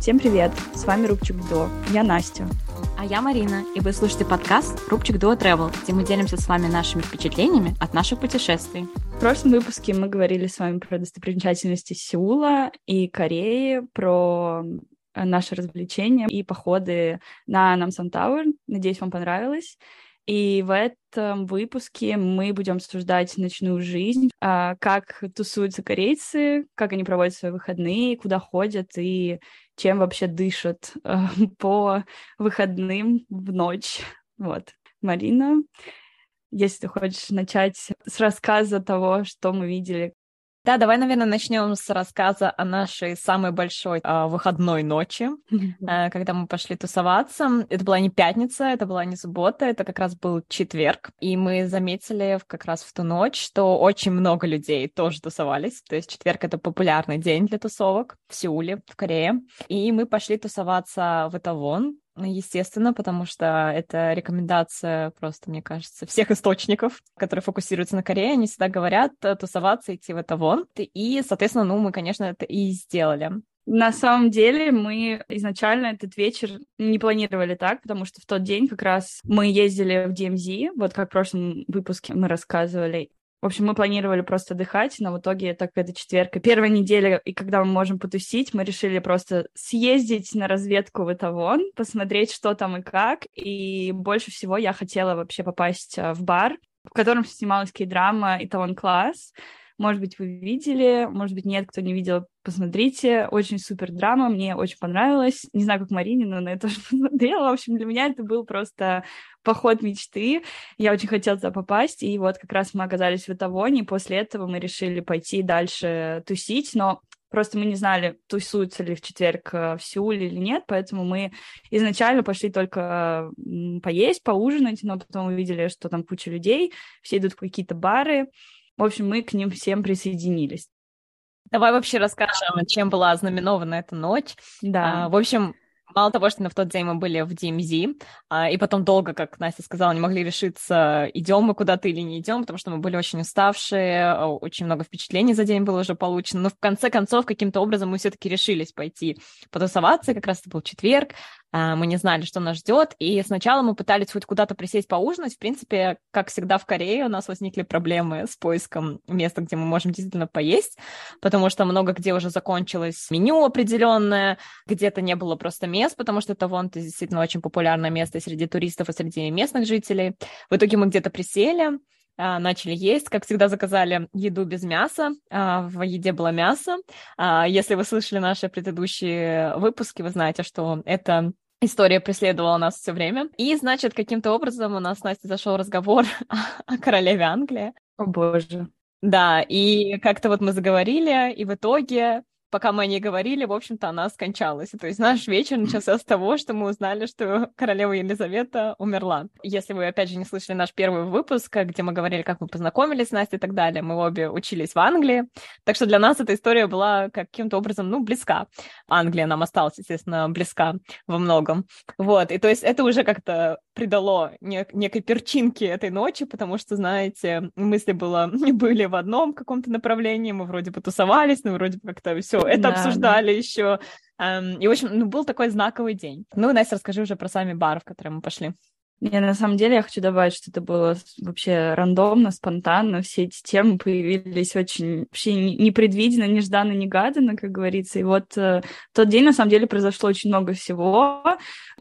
Всем привет! С вами Рубчик До. Я Настя. А я Марина, и вы слушаете подкаст «Рубчик Дуо Travel», где мы делимся с вами нашими впечатлениями от наших путешествий. В прошлом выпуске мы говорили с вами про достопримечательности Сеула и Кореи, про э, наши развлечения и походы на Намсан Тауэр. Надеюсь, вам понравилось. И в этом выпуске мы будем обсуждать ночную жизнь, а, как тусуются корейцы, как они проводят свои выходные, куда ходят и чем вообще дышат а, по выходным в ночь. Вот. Марина, если ты хочешь начать с рассказа того, что мы видели, да, давай, наверное, начнем с рассказа о нашей самой большой э, выходной ночи, э, когда мы пошли тусоваться. Это была не пятница, это была не суббота, это как раз был четверг. И мы заметили как раз в ту ночь, что очень много людей тоже тусовались. То есть четверг — это популярный день для тусовок в Сеуле, в Корее. И мы пошли тусоваться в Этавон, естественно, потому что это рекомендация просто, мне кажется, всех источников, которые фокусируются на Корее, они всегда говорят э, тусоваться, идти в это вон. И, соответственно, ну, мы, конечно, это и сделали. На самом деле мы изначально этот вечер не планировали так, потому что в тот день как раз мы ездили в DMZ, вот как в прошлом выпуске мы рассказывали, в общем, мы планировали просто отдыхать, но в итоге, так это четверг, и первая неделя, и когда мы можем потусить, мы решили просто съездить на разведку в Этавон, посмотреть, что там и как, и больше всего я хотела вообще попасть а, в бар, в котором снималась кей-драма «Этавон класс», может быть, вы видели, может быть, нет, кто не видел, посмотрите. Очень супер драма, мне очень понравилось. Не знаю, как Марине, но на это тоже посмотрела. В общем, для меня это был просто поход мечты. Я очень хотела туда попасть, и вот как раз мы оказались в Этавоне, и после этого мы решили пойти дальше тусить, но Просто мы не знали, тусуются ли в четверг э, в Сеуле или нет, поэтому мы изначально пошли только поесть, поужинать, но потом увидели, что там куча людей, все идут в какие-то бары, в общем, мы к ним всем присоединились. Давай вообще расскажем, чем была ознаменована эта ночь. Да. А, в общем, Мало того, что на в тот день мы были в DMZ, а, и потом долго, как Настя сказала, не могли решиться, идем мы куда-то или не идем, потому что мы были очень уставшие, а, очень много впечатлений за день было уже получено. Но в конце концов, каким-то образом мы все-таки решились пойти потусоваться, как раз это был четверг, мы не знали, что нас ждет, и сначала мы пытались хоть куда-то присесть поужинать. В принципе, как всегда в Корее, у нас возникли проблемы с поиском места, где мы можем действительно поесть, потому что много где уже закончилось меню определенное, где-то не было просто мест, потому что это вон это действительно очень популярное место среди туристов и среди местных жителей. В итоге мы где-то присели, а, начали есть. Как всегда, заказали еду без мяса. А, в еде было мясо. Если вы слышали наши предыдущие выпуски, вы знаете, что это История преследовала нас все время. И, значит, каким-то образом у нас с Настей зашел разговор о королеве Англии. О боже. Да, и как-то вот мы заговорили, и в итоге пока мы о ней говорили, в общем-то, она скончалась. То есть наш вечер начался с того, что мы узнали, что королева Елизавета умерла. Если вы, опять же, не слышали наш первый выпуск, где мы говорили, как мы познакомились с Настей и так далее, мы обе учились в Англии. Так что для нас эта история была каким-то образом, ну, близка. Англия нам осталась, естественно, близка во многом. Вот, и то есть это уже как-то придало нек- некой перчинки этой ночи, потому что, знаете, мысли было, были в одном каком-то направлении, мы вроде бы тусовались, но вроде бы как-то все это да, обсуждали да. еще. И, в общем, ну, был такой знаковый день. Ну, Настя, расскажи уже про сами бары, в которые мы пошли. Не, на самом деле я хочу добавить, что это было вообще рандомно, спонтанно. Все эти темы появились очень вообще непредвиденно, нежданно, негаданно, как говорится. И вот э, тот день, на самом деле, произошло очень много всего.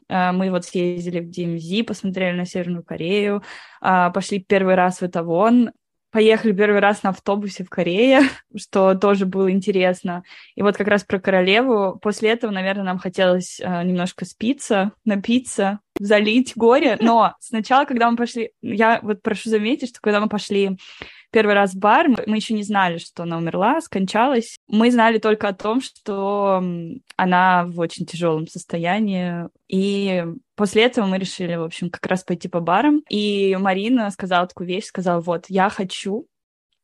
Э, мы вот съездили в DMZ, посмотрели на Северную Корею, э, пошли первый раз в Этавон, поехали первый раз на автобусе в Корее, что тоже было интересно. И вот как раз про королеву. После этого, наверное, нам хотелось э, немножко спиться, напиться, залить горе. Но сначала, когда мы пошли, я вот прошу заметить, что когда мы пошли первый раз в бар, мы еще не знали, что она умерла, скончалась. Мы знали только о том, что она в очень тяжелом состоянии. И после этого мы решили, в общем, как раз пойти по барам. И Марина сказала такую вещь, сказала, вот, я хочу,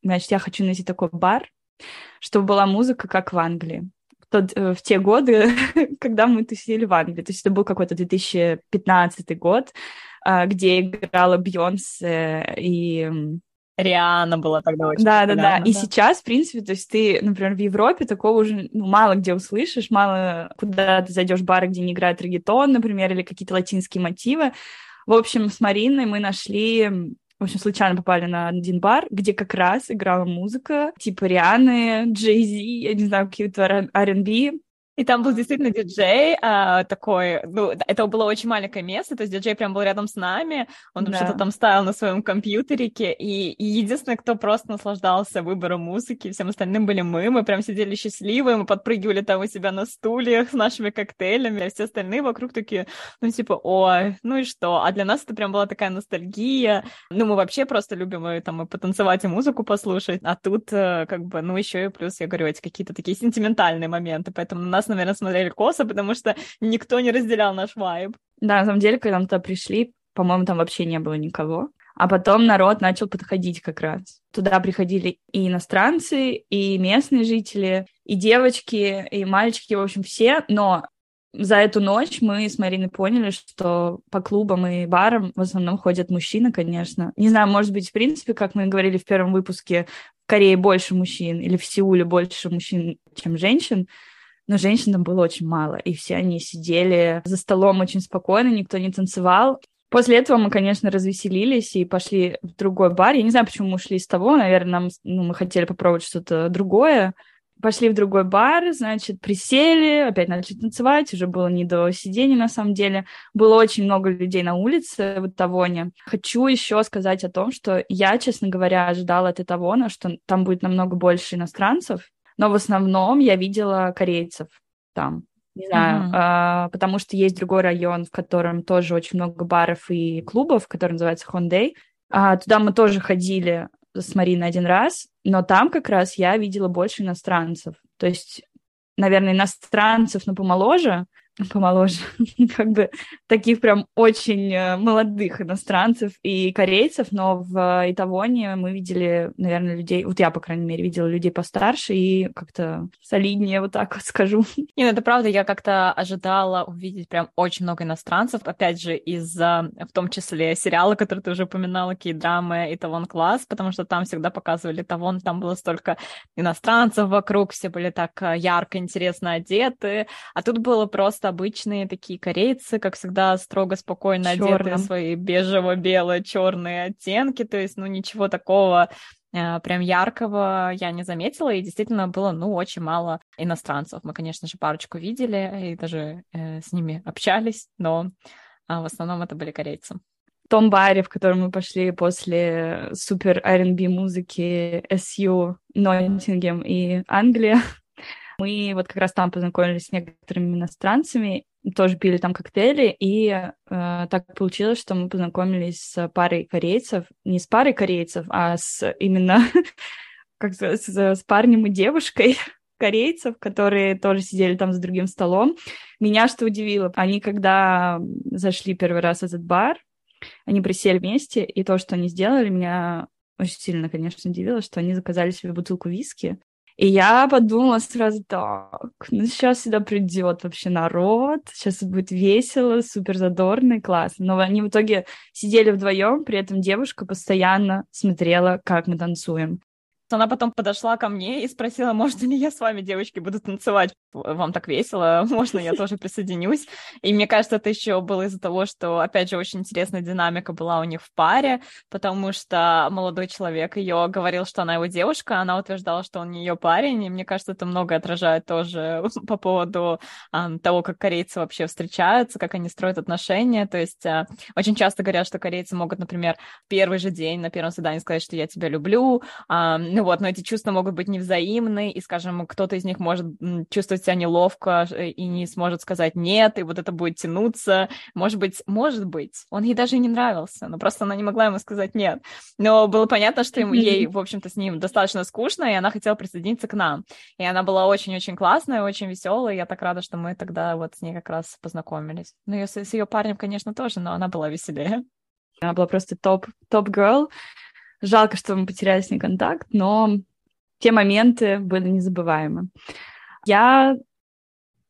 значит, я хочу найти такой бар, чтобы была музыка, как в Англии тот, э, в те годы, когда мы тусили в Англии. То есть это был какой-то 2015 год, а, где играла Бьонсе и Риана была тогда очень Да, да, да. И сейчас, в принципе, то есть ты, например, в Европе такого уже ну, мало где услышишь, мало куда ты зайдешь в бары, где не играет регетон, например, или какие-то латинские мотивы. В общем, с Мариной мы нашли в общем, случайно попали на один бар, где как раз играла музыка, типа Рианы, Джей Зи, я не знаю, какие-то R&B, и там был действительно диджей а, такой, ну, это было очень маленькое место, то есть диджей прям был рядом с нами, он да. что-то там ставил на своем компьютерике, и, и единственный, кто просто наслаждался выбором музыки, всем остальным были мы, мы прям сидели счастливые, мы подпрыгивали там у себя на стульях с нашими коктейлями, а все остальные вокруг такие, ну, типа, ой, ну и что? А для нас это прям была такая ностальгия, ну, мы вообще просто любим и, там и потанцевать, и музыку послушать, а тут, э, как бы, ну, еще и плюс, я говорю, эти какие-то такие сентиментальные моменты, поэтому на нас нас, наверное, смотрели косо, потому что никто не разделял наш вайб. Да, на самом деле, когда мы туда пришли, по-моему, там вообще не было никого. А потом народ начал подходить как раз. Туда приходили и иностранцы, и местные жители, и девочки, и мальчики, в общем, все. Но за эту ночь мы с Мариной поняли, что по клубам и барам в основном ходят мужчины, конечно. Не знаю, может быть, в принципе, как мы говорили в первом выпуске, в Корее больше мужчин или в Сеуле больше мужчин, чем женщин но женщин там было очень мало, и все они сидели за столом очень спокойно, никто не танцевал. После этого мы, конечно, развеселились и пошли в другой бар. Я не знаю, почему мы ушли из того, наверное, нам, ну, мы хотели попробовать что-то другое. Пошли в другой бар, значит, присели, опять начали танцевать, уже было не до сидения на самом деле. Было очень много людей на улице в Тавоне. Хочу еще сказать о том, что я, честно говоря, ожидала от Тавона, что там будет намного больше иностранцев, но в основном я видела корейцев там. Не знаю, mm-hmm. а, потому что есть другой район, в котором тоже очень много баров и клубов, который называется Хондей. А, туда мы тоже ходили с Мариной один раз, но там как раз я видела больше иностранцев. То есть, наверное, иностранцев, но помоложе, помоложе, как бы таких прям очень э, молодых иностранцев и корейцев, но в Итавоне мы видели, наверное, людей, вот я, по крайней мере, видела людей постарше и как-то солиднее, вот так вот скажу. Не, ну это правда, я как-то ожидала увидеть прям очень много иностранцев, опять же, из-за, в том числе, сериала, который ты уже упоминала, кей-драмы Итавон класс, потому что там всегда показывали Итавон, там было столько иностранцев вокруг, все были так э, ярко, интересно одеты, а тут было просто обычные такие корейцы, как всегда, строго, спокойно Чёрным. одетые, свои бежево-бело-черные оттенки, то есть, ну, ничего такого э, прям яркого я не заметила, и действительно было, ну, очень мало иностранцев. Мы, конечно же, парочку видели и даже э, с ними общались, но э, в основном это были корейцы. В том баре, в котором мы пошли после супер R&B музыки SU, Ноттингем и Англия, мы вот как раз там познакомились с некоторыми иностранцами, тоже пили там коктейли, и э, так получилось, что мы познакомились с парой корейцев, не с парой корейцев, а с именно как с, с парнем и девушкой корейцев, которые тоже сидели там за другим столом. Меня что удивило, они когда зашли первый раз в этот бар, они присели вместе, и то, что они сделали, меня очень сильно, конечно, удивило, что они заказали себе бутылку виски, и я подумала сразу так, ну сейчас сюда придет вообще народ, сейчас будет весело, супер задорно и классно. Но они в итоге сидели вдвоем, при этом девушка постоянно смотрела, как мы танцуем. Она потом подошла ко мне и спросила, можно ли я с вами, девочки, буду танцевать? Вам так весело, можно я тоже присоединюсь? И мне кажется, это еще было из-за того, что, опять же, очень интересная динамика была у них в паре, потому что молодой человек ее говорил, что она его девушка, она утверждала, что он ее парень, и мне кажется, это много отражает тоже по поводу а, того, как корейцы вообще встречаются, как они строят отношения, то есть а, очень часто говорят, что корейцы могут, например, первый же день на первом свидании сказать, что я тебя люблю, а, ну вот, но эти чувства могут быть невзаимны, и, скажем, кто-то из них может чувствовать себя неловко э, и не сможет сказать нет, и вот это будет тянуться. Может быть, может быть, он ей даже и не нравился, но просто она не могла ему сказать нет. Но было понятно, что ему, ей, в общем-то, с ним достаточно скучно, и она хотела присоединиться к нам. И она была очень-очень классная, очень веселая, я так рада, что мы тогда вот с ней как раз познакомились. Ну, и с, с ее парнем, конечно, тоже, но она была веселее. Она была просто топ, топ-герл. Жалко, что мы потеряли с ней контакт, но те моменты были незабываемы. Я,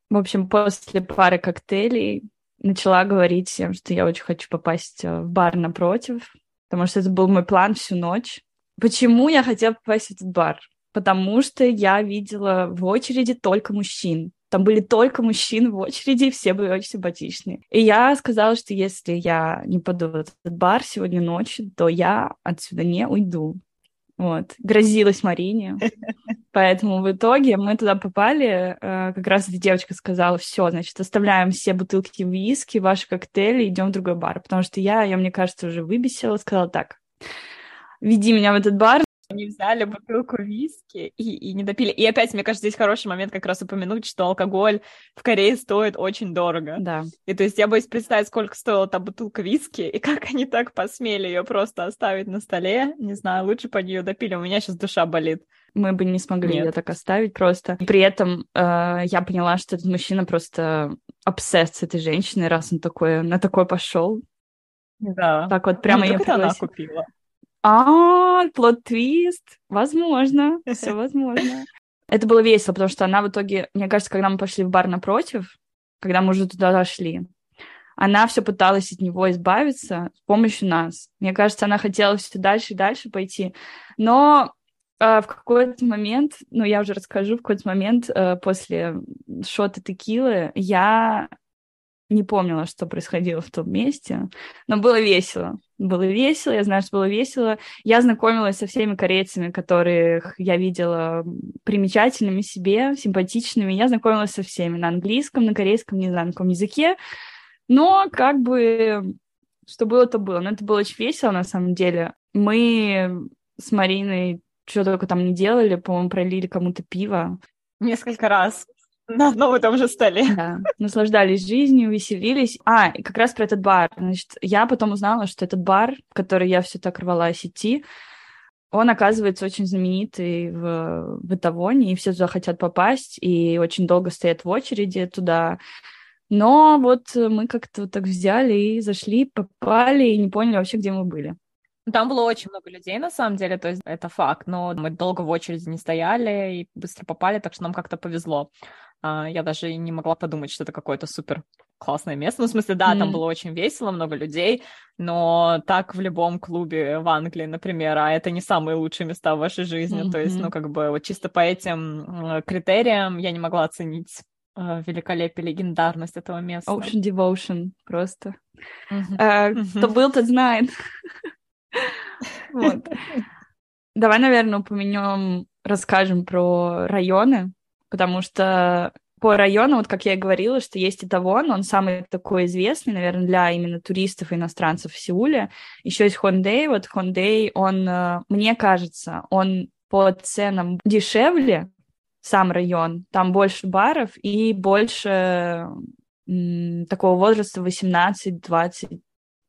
в общем, после пары коктейлей начала говорить всем, что я очень хочу попасть э, в бар напротив, потому что это был мой план всю ночь. Почему я хотела попасть в этот бар? Потому что я видела в очереди только мужчин. Там были только мужчины в очереди, и все были очень симпатичные. И я сказала, что если я не пойду в этот бар сегодня ночью, то я отсюда не уйду. Вот. Грозилась Марине. Поэтому в итоге мы туда попали. Э, как раз эта девочка сказала, все, значит, оставляем все бутылки виски, ваши коктейли, идем в другой бар. Потому что я, я, мне кажется, уже выбесила, сказала так, веди меня в этот бар, они взяли бутылку виски и, и не допили. И опять, мне кажется, здесь хороший момент как раз упомянуть, что алкоголь в Корее стоит очень дорого. Да. И то есть я боюсь представить, сколько стоила та бутылка виски, и как они так посмели ее просто оставить на столе. Не знаю, лучше по нее допили. У меня сейчас душа болит. Мы бы не смогли ее так оставить просто. При этом э, я поняла, что этот мужчина просто обсесс с этой женщиной, раз он такой, на такой пошел. Да. Так вот прямо ну, я это она купила. А, плод-твист. Возможно, все возможно. Это было весело, потому что она в итоге, мне кажется, когда мы пошли в бар напротив, когда мы уже туда зашли, она все пыталась от него избавиться с помощью нас. Мне кажется, она хотела все дальше и дальше пойти. Но э, в какой-то момент, ну, я уже расскажу, в какой-то момент э, после шота текилы я не помнила, что происходило в том месте, но было весело. Было весело, я знаю, что было весело. Я знакомилась со всеми корейцами, которых я видела примечательными себе, симпатичными. Я знакомилась со всеми на английском, на корейском, не знаю, на каком языке. Но как бы что было, то было. Но это было очень весело, на самом деле. Мы с Мариной что только там не делали, по-моему, пролили кому-то пиво. Несколько раз. На одном и том же столе. Да, наслаждались жизнью, веселились. А, и как раз про этот бар. Значит, я потом узнала, что этот бар, в который я все так рвалась идти, он, оказывается, очень знаменитый в, в Этавоне, и все туда хотят попасть, и очень долго стоят в очереди туда. Но вот мы как-то так взяли и зашли, попали, и не поняли вообще, где мы были. Там было очень много людей, на самом деле, то есть это факт, но мы долго в очереди не стояли и быстро попали, так что нам как-то повезло. А, я даже не могла подумать, что это какое-то супер классное место. Ну, в смысле, да, mm. там было очень весело, много людей, но так в любом клубе в Англии, например, а это не самые лучшие места в вашей жизни. Mm-hmm. То есть, ну, как бы вот чисто по этим критериям я не могла оценить э, великолепие, легендарность этого места. Ocean Devotion просто. Mm-hmm. Кто был, тот знает. вот. Давай, наверное, упомянем, расскажем про районы, потому что по району, вот как я и говорила, что есть Итэвон, он самый такой известный, наверное, для именно туристов и иностранцев в Сеуле. Еще есть Хондей, вот Хондей, он, э, мне кажется, он по ценам дешевле, сам район, там больше баров и больше такого возраста 18-20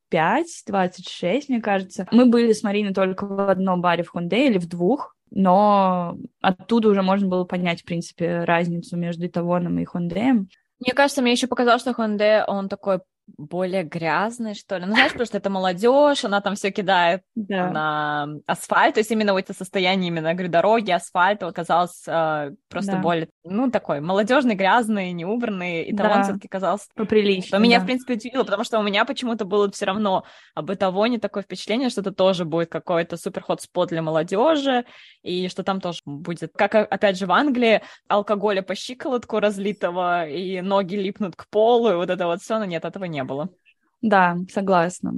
25-26, мне кажется. Мы были с Мариной только в одном баре в Хонде или в двух, но оттуда уже можно было понять, в принципе, разницу между Итавоном и Хондеем. Мне кажется, мне еще показалось, что Хонде, он такой более грязный, что ли. Ну, знаешь, потому что это молодежь, она там все кидает да. на асфальт. То есть именно вот это состояние именно, говорю, дороги, асфальта оказалось э, просто да. более, ну, такой молодежный, грязный, неубранный. И там да. он все-таки казался поприличнее. Что да. меня, в принципе, удивило, потому что у меня почему-то было все равно об не такое впечатление, что это тоже будет какой-то супер хот-спот для молодежи, и что там тоже будет, как, опять же, в Англии, алкоголя по щиколотку разлитого, и ноги липнут к полу, и вот это вот все, но нет, этого не было. Да, согласна.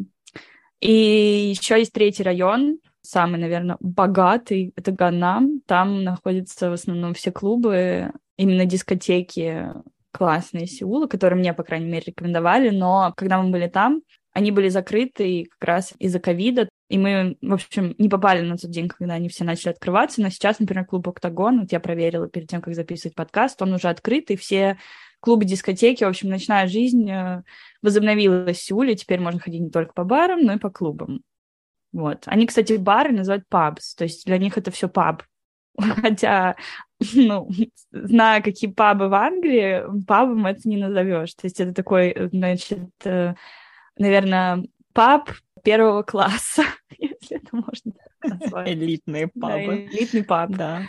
И еще есть третий район, самый, наверное, богатый, это Ганнам. Там находятся в основном все клубы, именно дискотеки классные Сеула, которые мне, по крайней мере, рекомендовали, но когда мы были там, они были закрыты как раз из-за ковида, и мы, в общем, не попали на тот день, когда они все начали открываться, но сейчас, например, клуб «Октагон», вот я проверила перед тем, как записывать подкаст, он уже открыт, и все клубы, дискотеки, в общем, ночная жизнь э, возобновилась в Сеуле, теперь можно ходить не только по барам, но и по клубам. Вот. Они, кстати, бары называют пабс, то есть для них это все паб. Хотя, ну, зная, какие пабы в Англии, пабом это не назовешь. То есть это такой, значит, э, наверное, паб первого класса, если это можно назвать. Элитные пабы. Да, элитный паб. Да.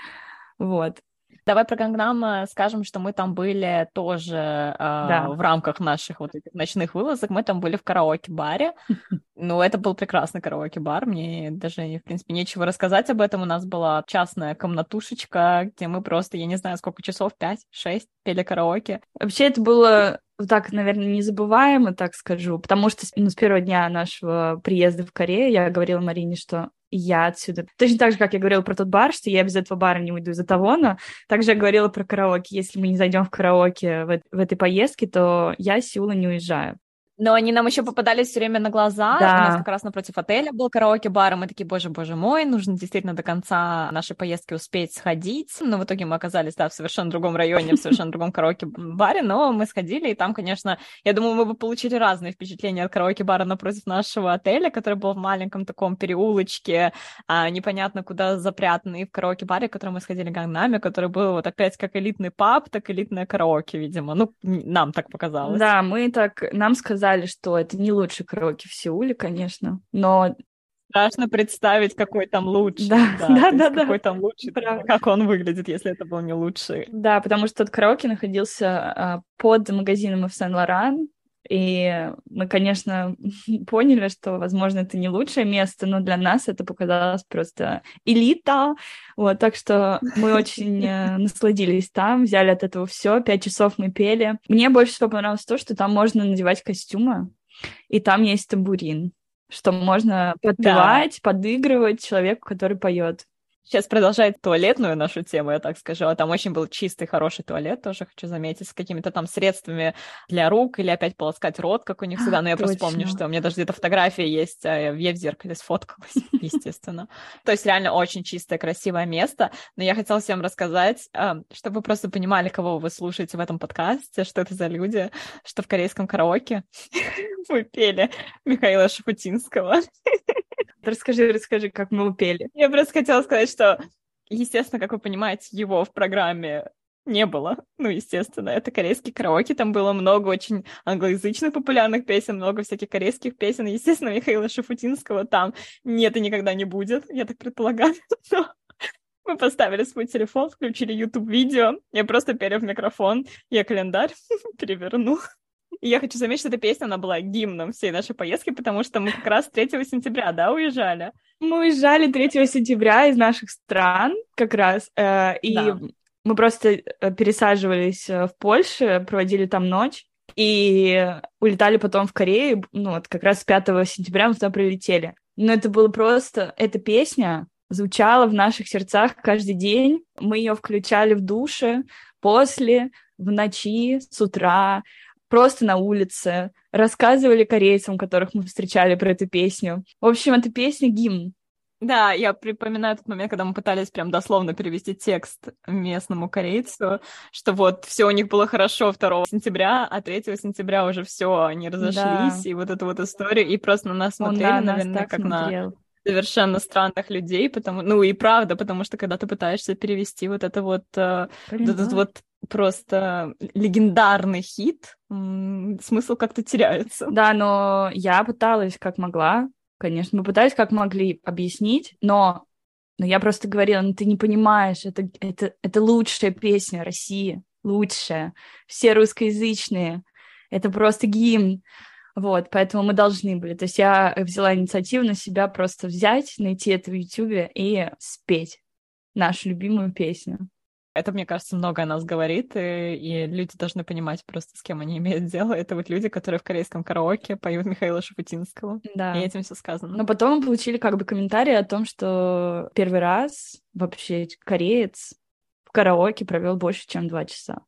Вот. Давай про Гангнам скажем, что мы там были тоже э, да. в рамках наших вот этих ночных вылазок. Мы там были в караоке-баре. Ну, это был прекрасный караоке-бар. Мне даже, в принципе, нечего рассказать об этом. У нас была частная комнатушечка, где мы просто, я не знаю, сколько часов, пять, шесть, пели караоке. Вообще это было так, наверное, незабываемо, так скажу, потому что ну, с первого дня нашего приезда в Корею я говорила Марине, что я отсюда. Точно так же, как я говорила про тот бар, что я без этого бара не уйду из-за того, но также я говорила про караоке. Если мы не зайдем в караоке в, в этой поездке, то я с Сеула не уезжаю. Но они нам еще попадались все время на глаза. Да. У нас как раз напротив отеля был караоке-бар, и мы такие, боже, боже мой, нужно действительно до конца нашей поездки успеть сходить. Но в итоге мы оказались, да, в совершенно другом районе, в совершенно другом караоке-баре, но мы сходили, и там, конечно, я думаю, мы бы получили разные впечатления от караоке-бара напротив нашего отеля, который был в маленьком таком переулочке, а, непонятно куда запрятанный, в караоке-баре, в который мы сходили Гангнаме, который был вот опять как элитный паб, так элитное караоке, видимо. Ну, нам так показалось. Да, мы так, нам сказали, сказали, что это не лучший караоке в Сеуле, конечно, но страшно представить, какой там лучший. Да, да, да, да, да. Какой там лучший, Правда. как он выглядит, если это был не лучший. Да, потому что тот караоке находился а, под магазином в Сен-Лоран, и мы, конечно, поняли, что, возможно, это не лучшее место, но для нас это показалось просто элита. Вот, так что мы очень э, насладились там, взяли от этого все. Пять часов мы пели. Мне больше всего понравилось то, что там можно надевать костюмы, и там есть тамбурин что можно подпевать, да. подыгрывать человеку, который поет. Сейчас продолжает туалетную нашу тему, я так скажу. А там очень был чистый, хороший туалет, тоже хочу заметить, с какими-то там средствами для рук или опять полоскать рот, как у них всегда. Но я просто помню, что у меня даже где-то фотография есть, а я в зеркале сфоткалась, естественно. То есть реально очень чистое, красивое место. Но я хотела всем рассказать, а, чтобы вы просто понимали, кого вы слушаете в этом подкасте, что это за люди, что в корейском караоке мы пели Михаила Шафутинского. Расскажи, расскажи, как мы упели. Я просто хотела сказать, что, естественно, как вы понимаете, его в программе не было. Ну, естественно, это корейский караоке, там было много очень англоязычных популярных песен, много всяких корейских песен. Естественно, Михаила Шафутинского там нет и никогда не будет, я так предполагаю. Но мы поставили свой телефон, включили YouTube-видео, я просто пели микрофон, я календарь переверну. И я хочу заметить, что эта песня, она была гимном всей нашей поездки, потому что мы как раз 3 сентября, да, уезжали? Мы уезжали 3 сентября из наших стран как раз, э, и да. мы просто э, пересаживались э, в Польше, проводили там ночь, и улетали потом в Корею, ну вот как раз 5 сентября мы туда прилетели. Но это было просто, эта песня звучала в наших сердцах каждый день, мы ее включали в душе, после, в ночи, с утра, просто на улице, рассказывали корейцам, которых мы встречали про эту песню. В общем, эта песня гимн. Да, я припоминаю тот момент, когда мы пытались прям дословно перевести текст местному корейцу, что вот все у них было хорошо 2 сентября, а 3 сентября уже все, они разошлись, да. и вот эту вот историю, и просто на нас смотрели, Он, да, наверное, нас как смотрел. на совершенно странных людей, потому, ну и правда, потому что когда ты пытаешься перевести вот это вот, э, Блин, вот этот вот просто легендарный хит, смысл как-то теряется. Да, но я пыталась как могла, конечно, мы пытались как могли объяснить, но, но я просто говорила, ну ты не понимаешь, это, это, это лучшая песня России, лучшая, все русскоязычные, это просто гимн. Вот, поэтому мы должны были. То есть я взяла инициативу на себя просто взять, найти это в Ютубе и спеть нашу любимую песню. Это, мне кажется, много о нас говорит, и, и люди должны понимать просто, с кем они имеют дело. Это вот люди, которые в корейском караоке поют Михаила Шафутинского. Да. И этим все сказано. Но потом мы получили как бы комментарий о том, что первый раз вообще кореец в караоке провел больше, чем два часа.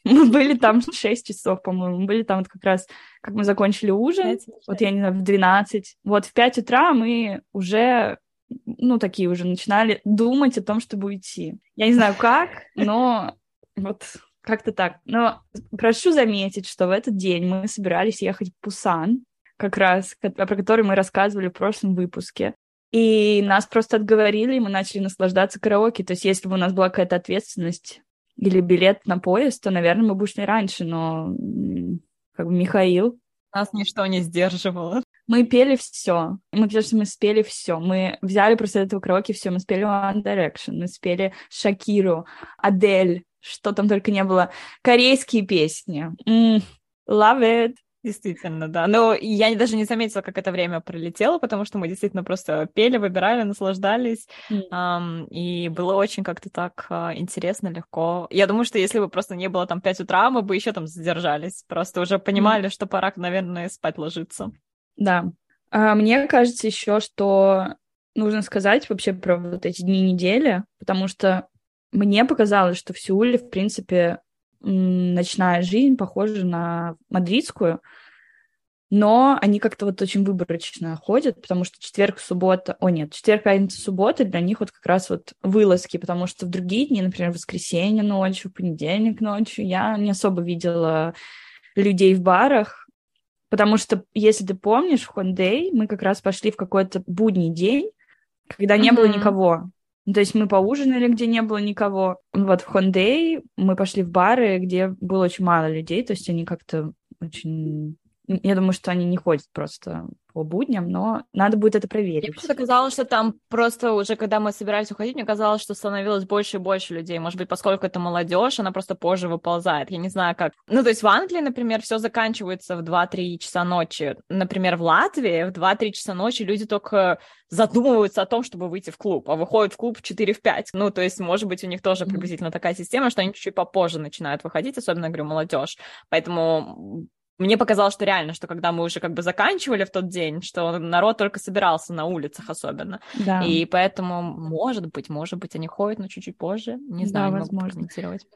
Мы были там 6 часов, по-моему. Мы были там вот как раз, как мы закончили ужин, вот я не знаю, в 12. Вот в 5 утра мы уже ну, такие уже начинали думать о том, чтобы уйти. Я не знаю как, но вот как-то так. Но прошу заметить, что в этот день мы собирались ехать в Пусан, как раз, про который мы рассказывали в прошлом выпуске. И нас просто отговорили, и мы начали наслаждаться караоке. То есть, если бы у нас была какая-то ответственность или билет на поезд, то, наверное, мы бы ушли раньше, но как бы Михаил... Нас ничто не сдерживало. Мы пели все. Мы, конечно, мы спели все. Мы взяли просто этого караоке все. Мы спели One Direction, мы спели Шакиру, Адель, что там только не было. Корейские песни. Mm, love it. Действительно, да. Но я даже не заметила, как это время пролетело, потому что мы действительно просто пели, выбирали, наслаждались. Mm. Um, и было очень как-то так uh, интересно, легко. Я думаю, что если бы просто не было там 5 утра, мы бы еще там задержались. Просто уже понимали, mm. что пора, наверное, спать ложиться. Да. А мне кажется еще, что нужно сказать вообще про вот эти дни недели, потому что мне показалось, что в Сеуле, в принципе, ночная жизнь похожа на мадридскую, но они как-то вот очень выборочно ходят, потому что четверг, суббота, о нет, четверг, пятница, суббота для них вот как раз вот вылазки, потому что в другие дни, например, воскресенье ночью, понедельник ночью, я не особо видела людей в барах, потому что, если ты помнишь, в Хондей мы как раз пошли в какой-то будний день, когда не mm-hmm. было никого. То есть мы поужинали, где не было никого. Вот в Хондей мы пошли в бары, где было очень мало людей, то есть они как-то очень я думаю, что они не ходят просто по будням, но надо будет это проверить. Мне просто казалось, что там просто уже, когда мы собирались уходить, мне казалось, что становилось больше и больше людей. Может быть, поскольку это молодежь, она просто позже выползает. Я не знаю, как. Ну, то есть в Англии, например, все заканчивается в 2-3 часа ночи. Например, в Латвии в 2-3 часа ночи люди только задумываются о том, чтобы выйти в клуб, а выходят в клуб в 4-5. Ну, то есть, может быть, у них тоже приблизительно такая система, что они чуть-чуть попозже начинают выходить, особенно, говорю, молодежь. Поэтому мне показалось, что реально, что когда мы уже как бы заканчивали в тот день, что народ только собирался на улицах особенно. Да. И поэтому, может быть, может быть, они ходят, но чуть-чуть позже. Не знаю, да, не возможно.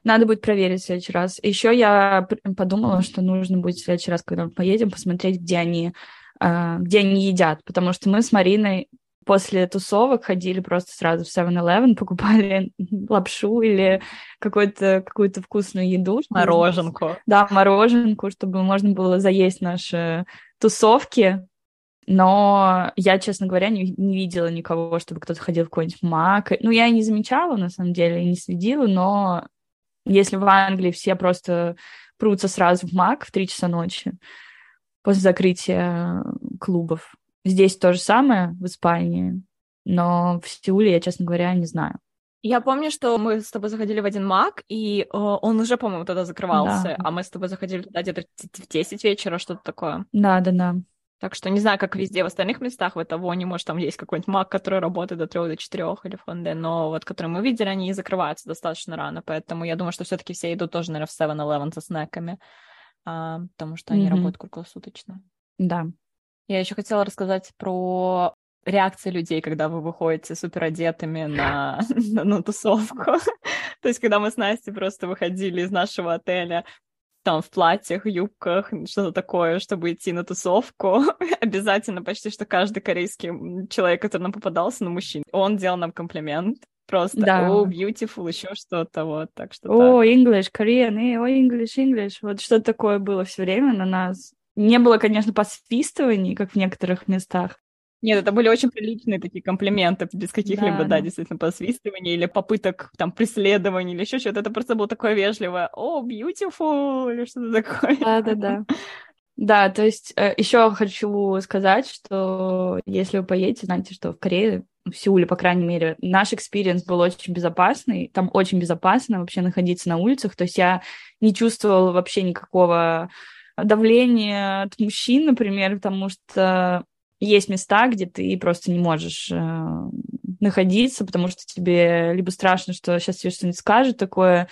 Надо будет проверить в следующий раз. Еще я подумала, что нужно будет в следующий раз, когда мы поедем, посмотреть, где они, а, где они едят, потому что мы с Мариной после тусовок ходили просто сразу в 7-Eleven, покупали лапшу или какую-то какую-то вкусную еду. Мороженку. Да, мороженку, чтобы можно было заесть наши тусовки. Но я, честно говоря, не, не видела никого, чтобы кто-то ходил в какой-нибудь мак. Ну, я и не замечала, на самом деле, и не следила, но если в Англии все просто прутся сразу в мак в 3 часа ночи после закрытия клубов, Здесь то же самое в Испании, но в Сеуле я, честно говоря, не знаю. Я помню, что мы с тобой заходили в один маг, и э, он уже, по-моему, тогда закрывался, да. а мы с тобой заходили туда где-то в 10 вечера, что-то такое. Да, да, да. Так что не знаю, как везде в остальных местах, в этого не может, там есть какой-нибудь маг, который работает до трех, до четырех или фонде, но вот, которые мы видели, они закрываются достаточно рано, поэтому я думаю, что все-таки все идут тоже, наверное, в 7-Eleven со снеками, а, потому что они mm-hmm. работают круглосуточно. Да. Я еще хотела рассказать про реакции людей, когда вы выходите супер одетыми на, на, на тусовку. То есть, когда мы с Настей просто выходили из нашего отеля там в платьях, юбках, что-то такое, чтобы идти на тусовку. Обязательно почти что каждый корейский человек, который нам попадался, на ну, мужчин, он делал нам комплимент. Просто, да. о, oh, beautiful, еще что-то, вот, так что О, oh, English, Korean, о, oh, English, English, вот что такое было все время на нас. Не было, конечно, посвистываний, как в некоторых местах. Нет, это были очень приличные такие комплименты, без каких-либо, да, да, действительно, посвистываний или попыток там преследования или еще что-то. Это просто было такое вежливое «О, beautiful!» или что-то такое. Да-да-да. Да, то есть э, еще хочу сказать, что если вы поедете, знаете, что в Корее, в Сеуле, по крайней мере, наш experience был очень безопасный, там очень безопасно вообще находиться на улицах, то есть я не чувствовала вообще никакого давление от мужчин, например, потому что есть места, где ты просто не можешь э, находиться, потому что тебе либо страшно, что сейчас тебе что-нибудь скажут такое,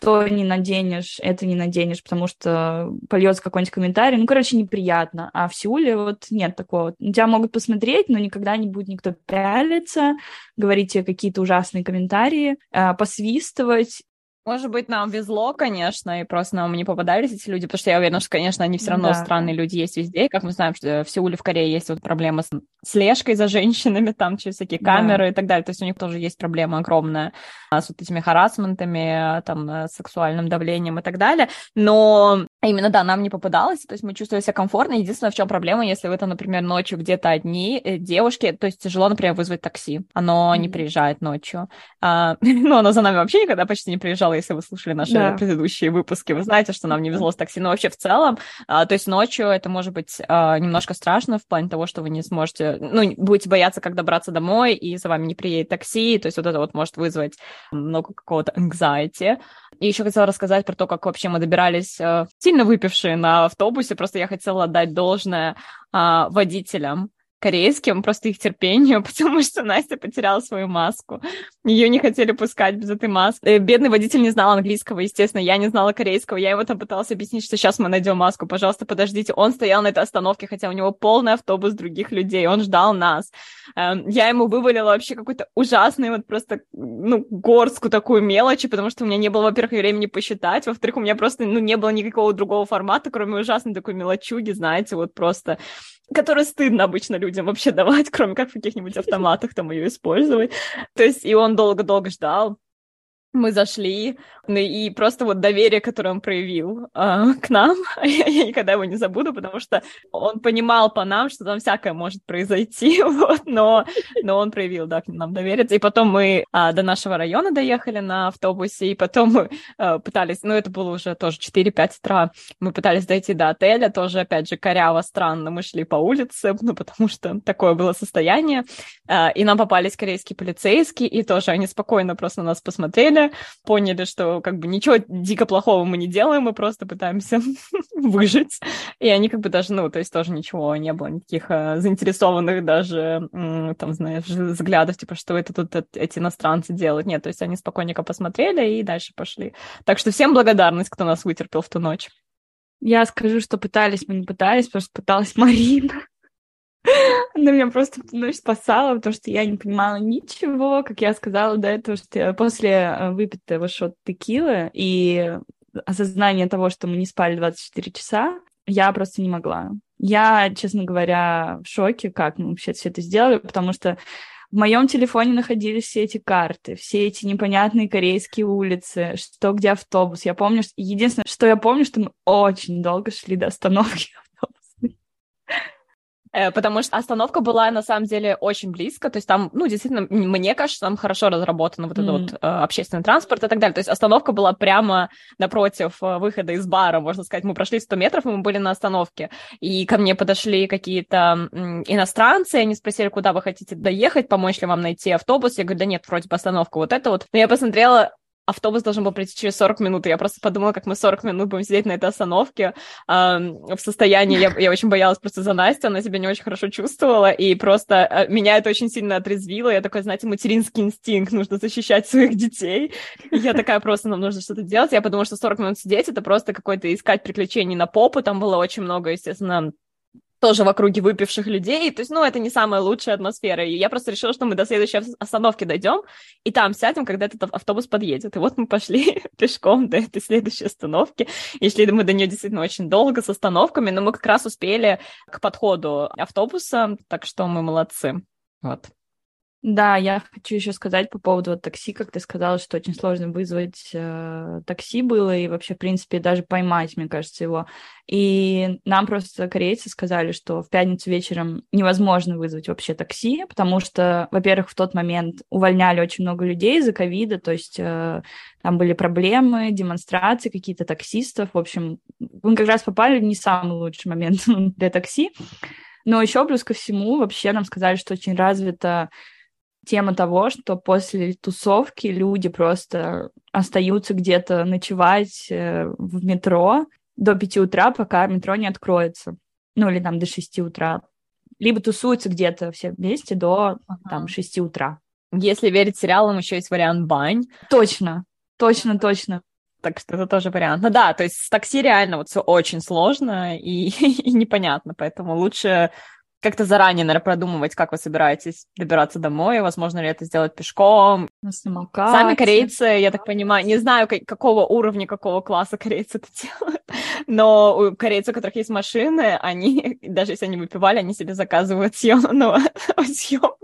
то не наденешь, это не наденешь, потому что польется какой-нибудь комментарий. Ну, короче, неприятно. А в Сеуле вот нет такого. Тебя могут посмотреть, но никогда не будет никто пялиться, говорить тебе какие-то ужасные комментарии, э, посвистывать. Может быть, нам везло, конечно, и просто нам не попадались эти люди, потому что я уверена, что, конечно, они все равно да. странные люди есть везде. Как мы знаем, что в Сеуле, в Корее есть вот проблема с слежкой за женщинами, там через всякие камеры да. и так далее. То есть у них тоже есть проблема огромная с вот этими харасментами, там, э, сексуальным давлением и так далее. Но а именно, да, нам не попадалось, то есть мы чувствовали себя комфортно. Единственное, в чем проблема, если вы там, например, ночью где-то одни, э, девушки, то есть тяжело, например, вызвать такси. Оно mm-hmm. не приезжает ночью. А, ну, оно за нами вообще никогда почти не приезжало, если вы слушали наши да. предыдущие выпуски. Вы знаете, что нам не везло с такси. Но вообще в целом, а, то есть ночью это может быть а, немножко страшно в плане того, что вы не сможете, ну, будете бояться, как добраться домой, и за вами не приедет такси, то есть вот это вот может вызвать много какого-то anxiety. И еще хотела рассказать про то, как вообще мы добирались э, сильно выпившие на автобусе. Просто я хотела отдать должное э, водителям корейским, просто их терпению, потому что Настя потеряла свою маску. Ее не хотели пускать без этой маски. Э, бедный водитель не знал английского, естественно, я не знала корейского. Я его там пыталась объяснить, что сейчас мы найдем маску, пожалуйста, подождите. Он стоял на этой остановке, хотя у него полный автобус других людей, он ждал нас. Эм, я ему вывалила вообще какой-то ужасный вот просто, ну, горстку такую мелочи, потому что у меня не было, во-первых, времени посчитать, во-вторых, у меня просто, ну, не было никакого другого формата, кроме ужасной такой мелочуги, знаете, вот просто которую стыдно обычно людям вообще давать, кроме как в каких-нибудь автоматах там ее использовать. То есть и он долго-долго ждал, мы зашли, и просто вот доверие, которое он проявил э, к нам, я никогда его не забуду, потому что он понимал по нам, что там всякое может произойти, вот, но, но он проявил, да, к нам доверие. И потом мы э, до нашего района доехали на автобусе, и потом мы э, пытались, ну это было уже тоже 4-5 утра, мы пытались дойти до отеля, тоже, опять же, коряво, странно, мы шли по улице, ну потому что такое было состояние, э, и нам попались корейские полицейские, и тоже они спокойно просто на нас посмотрели, поняли, что как бы ничего дико плохого мы не делаем, мы просто пытаемся выжить. И они как бы даже, ну, то есть тоже ничего не было, никаких а, заинтересованных даже, там, знаешь, взглядов, типа, что это тут эти иностранцы делают. Нет, то есть они спокойненько посмотрели и дальше пошли. Так что всем благодарность, кто нас вытерпел в ту ночь. Я скажу, что пытались, мы не пытались, что пыталась Марина. Она меня просто ну, спасала, потому что я не понимала ничего, как я сказала до этого, что после э, выпитого шот текилы и осознания того, что мы не спали 24 часа, я просто не могла. Я, честно говоря, в шоке, как мы вообще все это сделали, потому что в моем телефоне находились все эти карты, все эти непонятные корейские улицы, что где автобус. Я помню, что... единственное, что я помню, что мы очень долго шли до остановки потому что остановка была на самом деле очень близко, то есть там, ну, действительно, мне кажется, там хорошо разработан вот этот вот э, общественный транспорт и так далее, то есть остановка была прямо напротив э, выхода из бара, можно сказать, мы прошли 100 метров, и мы были на остановке, и ко мне подошли какие-то иностранцы, они спросили, куда вы хотите доехать, помочь ли вам найти автобус, я говорю, да нет, вроде бы остановка вот это вот, но я посмотрела, автобус должен был прийти через 40 минут, и я просто подумала, как мы 40 минут будем сидеть на этой остановке э, в состоянии, я, я очень боялась просто за Настю, она себя не очень хорошо чувствовала, и просто э, меня это очень сильно отрезвило, я такой, знаете, материнский инстинкт, нужно защищать своих детей, и я такая просто, нам нужно что-то делать, я подумала, что 40 минут сидеть, это просто какой-то искать приключений на попу, там было очень много, естественно, тоже в округе выпивших людей. То есть, ну, это не самая лучшая атмосфера. И я просто решила, что мы до следующей остановки дойдем, и там сядем, когда этот автобус подъедет. И вот мы пошли пешком до этой следующей остановки. И шли мы до нее действительно очень долго с остановками, но мы как раз успели к подходу автобуса, так что мы молодцы. Вот. Да, я хочу еще сказать по поводу вот, такси, как ты сказала, что очень сложно вызвать э, такси было и вообще, в принципе, даже поймать, мне кажется, его. И нам просто корейцы сказали, что в пятницу вечером невозможно вызвать вообще такси, потому что, во-первых, в тот момент увольняли очень много людей из-за ковида, то есть э, там были проблемы, демонстрации, какие-то таксистов. В общем, мы как раз попали в не самый лучший момент для такси. Но еще плюс ко всему вообще нам сказали, что очень развито тема того, что после тусовки люди просто остаются где-то ночевать э, в метро до пяти утра, пока метро не откроется. Ну, или там до шести утра. Либо тусуются где-то все вместе до ага. там шести утра. Если верить сериалам, еще есть вариант бань. Точно, точно, точно. Так что это тоже вариант. Ну да, то есть с такси реально вот все очень сложно и, и непонятно, поэтому лучше как-то заранее, наверное, продумывать, как вы собираетесь добираться домой, возможно ли это сделать пешком. На самокате. Сами корейцы, я так понимаю, не знаю, какого уровня, какого класса корейцы это делают, но у корейцев, у которых есть машины, они, даже если они выпивали, они себе заказывают съемного, съемного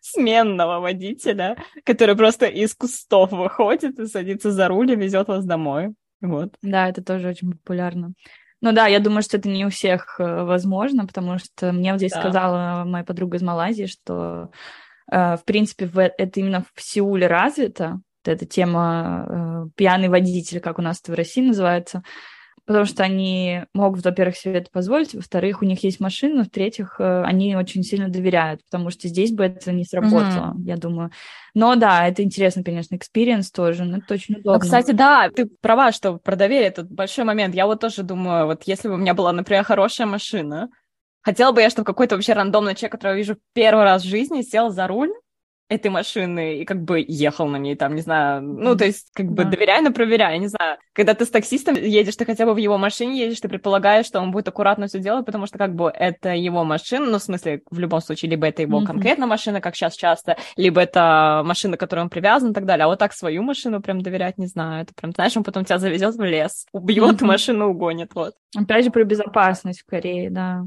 сменного водителя, который просто из кустов выходит и садится за руль и везет вас домой. Вот. Да, это тоже очень популярно. Ну да, я думаю, что это не у всех э, возможно, потому что мне вот здесь да. сказала моя подруга из Малайзии, что э, в принципе это именно в Сеуле развито, эта тема э, пьяный водитель, как у нас это в России называется, потому что они могут, во-первых, себе это позволить, во-вторых, у них есть машина, в-третьих, э, они очень сильно доверяют, потому что здесь бы это не сработало, mm-hmm. я думаю. Но да, это интересно, конечно, experience тоже, но это очень удобно. Ну, кстати, да, ты права, что про доверие это большой момент. Я вот тоже думаю, вот если бы у меня была, например, хорошая машина, хотела бы я, чтобы какой-то вообще рандомный человек, которого я вижу первый раз в жизни, сел за руль этой машины и как бы ехал на ней, там, не знаю, ну, то есть, как бы, да. доверяй, но проверяй, не знаю. Когда ты с таксистом едешь, ты хотя бы в его машине едешь, ты предполагаешь, что он будет аккуратно все делать, потому что, как бы, это его машина, ну, в смысле, в любом случае, либо это его mm-hmm. конкретно машина, как сейчас часто, либо это машина, к которой он привязан и так далее. А вот так свою машину прям доверять, не знаю, это прям, знаешь, он потом тебя завезет в лес, убьет mm-hmm. машину, угонит, вот. Опять же, про безопасность в Корее, да.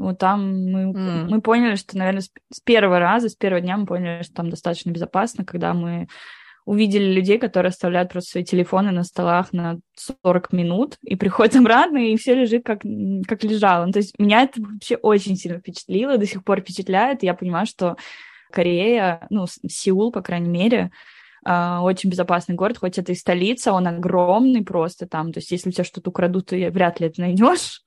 Вот там мы, mm. мы поняли, что, наверное, с, первого раза, с первого дня мы поняли, что там достаточно безопасно, когда мы увидели людей, которые оставляют просто свои телефоны на столах на 40 минут и приходят обратно, и все лежит как, как лежало. Ну, то есть меня это вообще очень сильно впечатлило, до сих пор впечатляет. Я понимаю, что Корея, ну, Сеул, по крайней мере, Uh, очень безопасный город, хоть это и столица, он огромный просто там, то есть если у тебя что-то украдут, то вряд ли это найдешь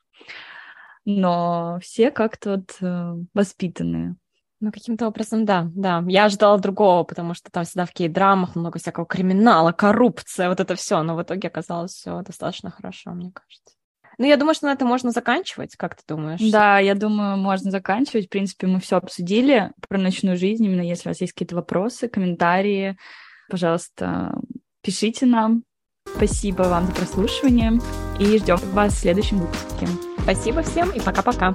но все как-то вот э, воспитанные. Ну, каким-то образом, да, да. Я ожидала другого, потому что там всегда в кей-драмах много всякого криминала, коррупция, вот это все, но в итоге оказалось все достаточно хорошо, мне кажется. Ну, я думаю, что на это можно заканчивать, как ты думаешь? Да, я думаю, можно заканчивать. В принципе, мы все обсудили про ночную жизнь. Именно если у вас есть какие-то вопросы, комментарии, пожалуйста, пишите нам. Спасибо вам за прослушивание и ждем вас в следующем выпуске. Спасибо всем и пока-пока.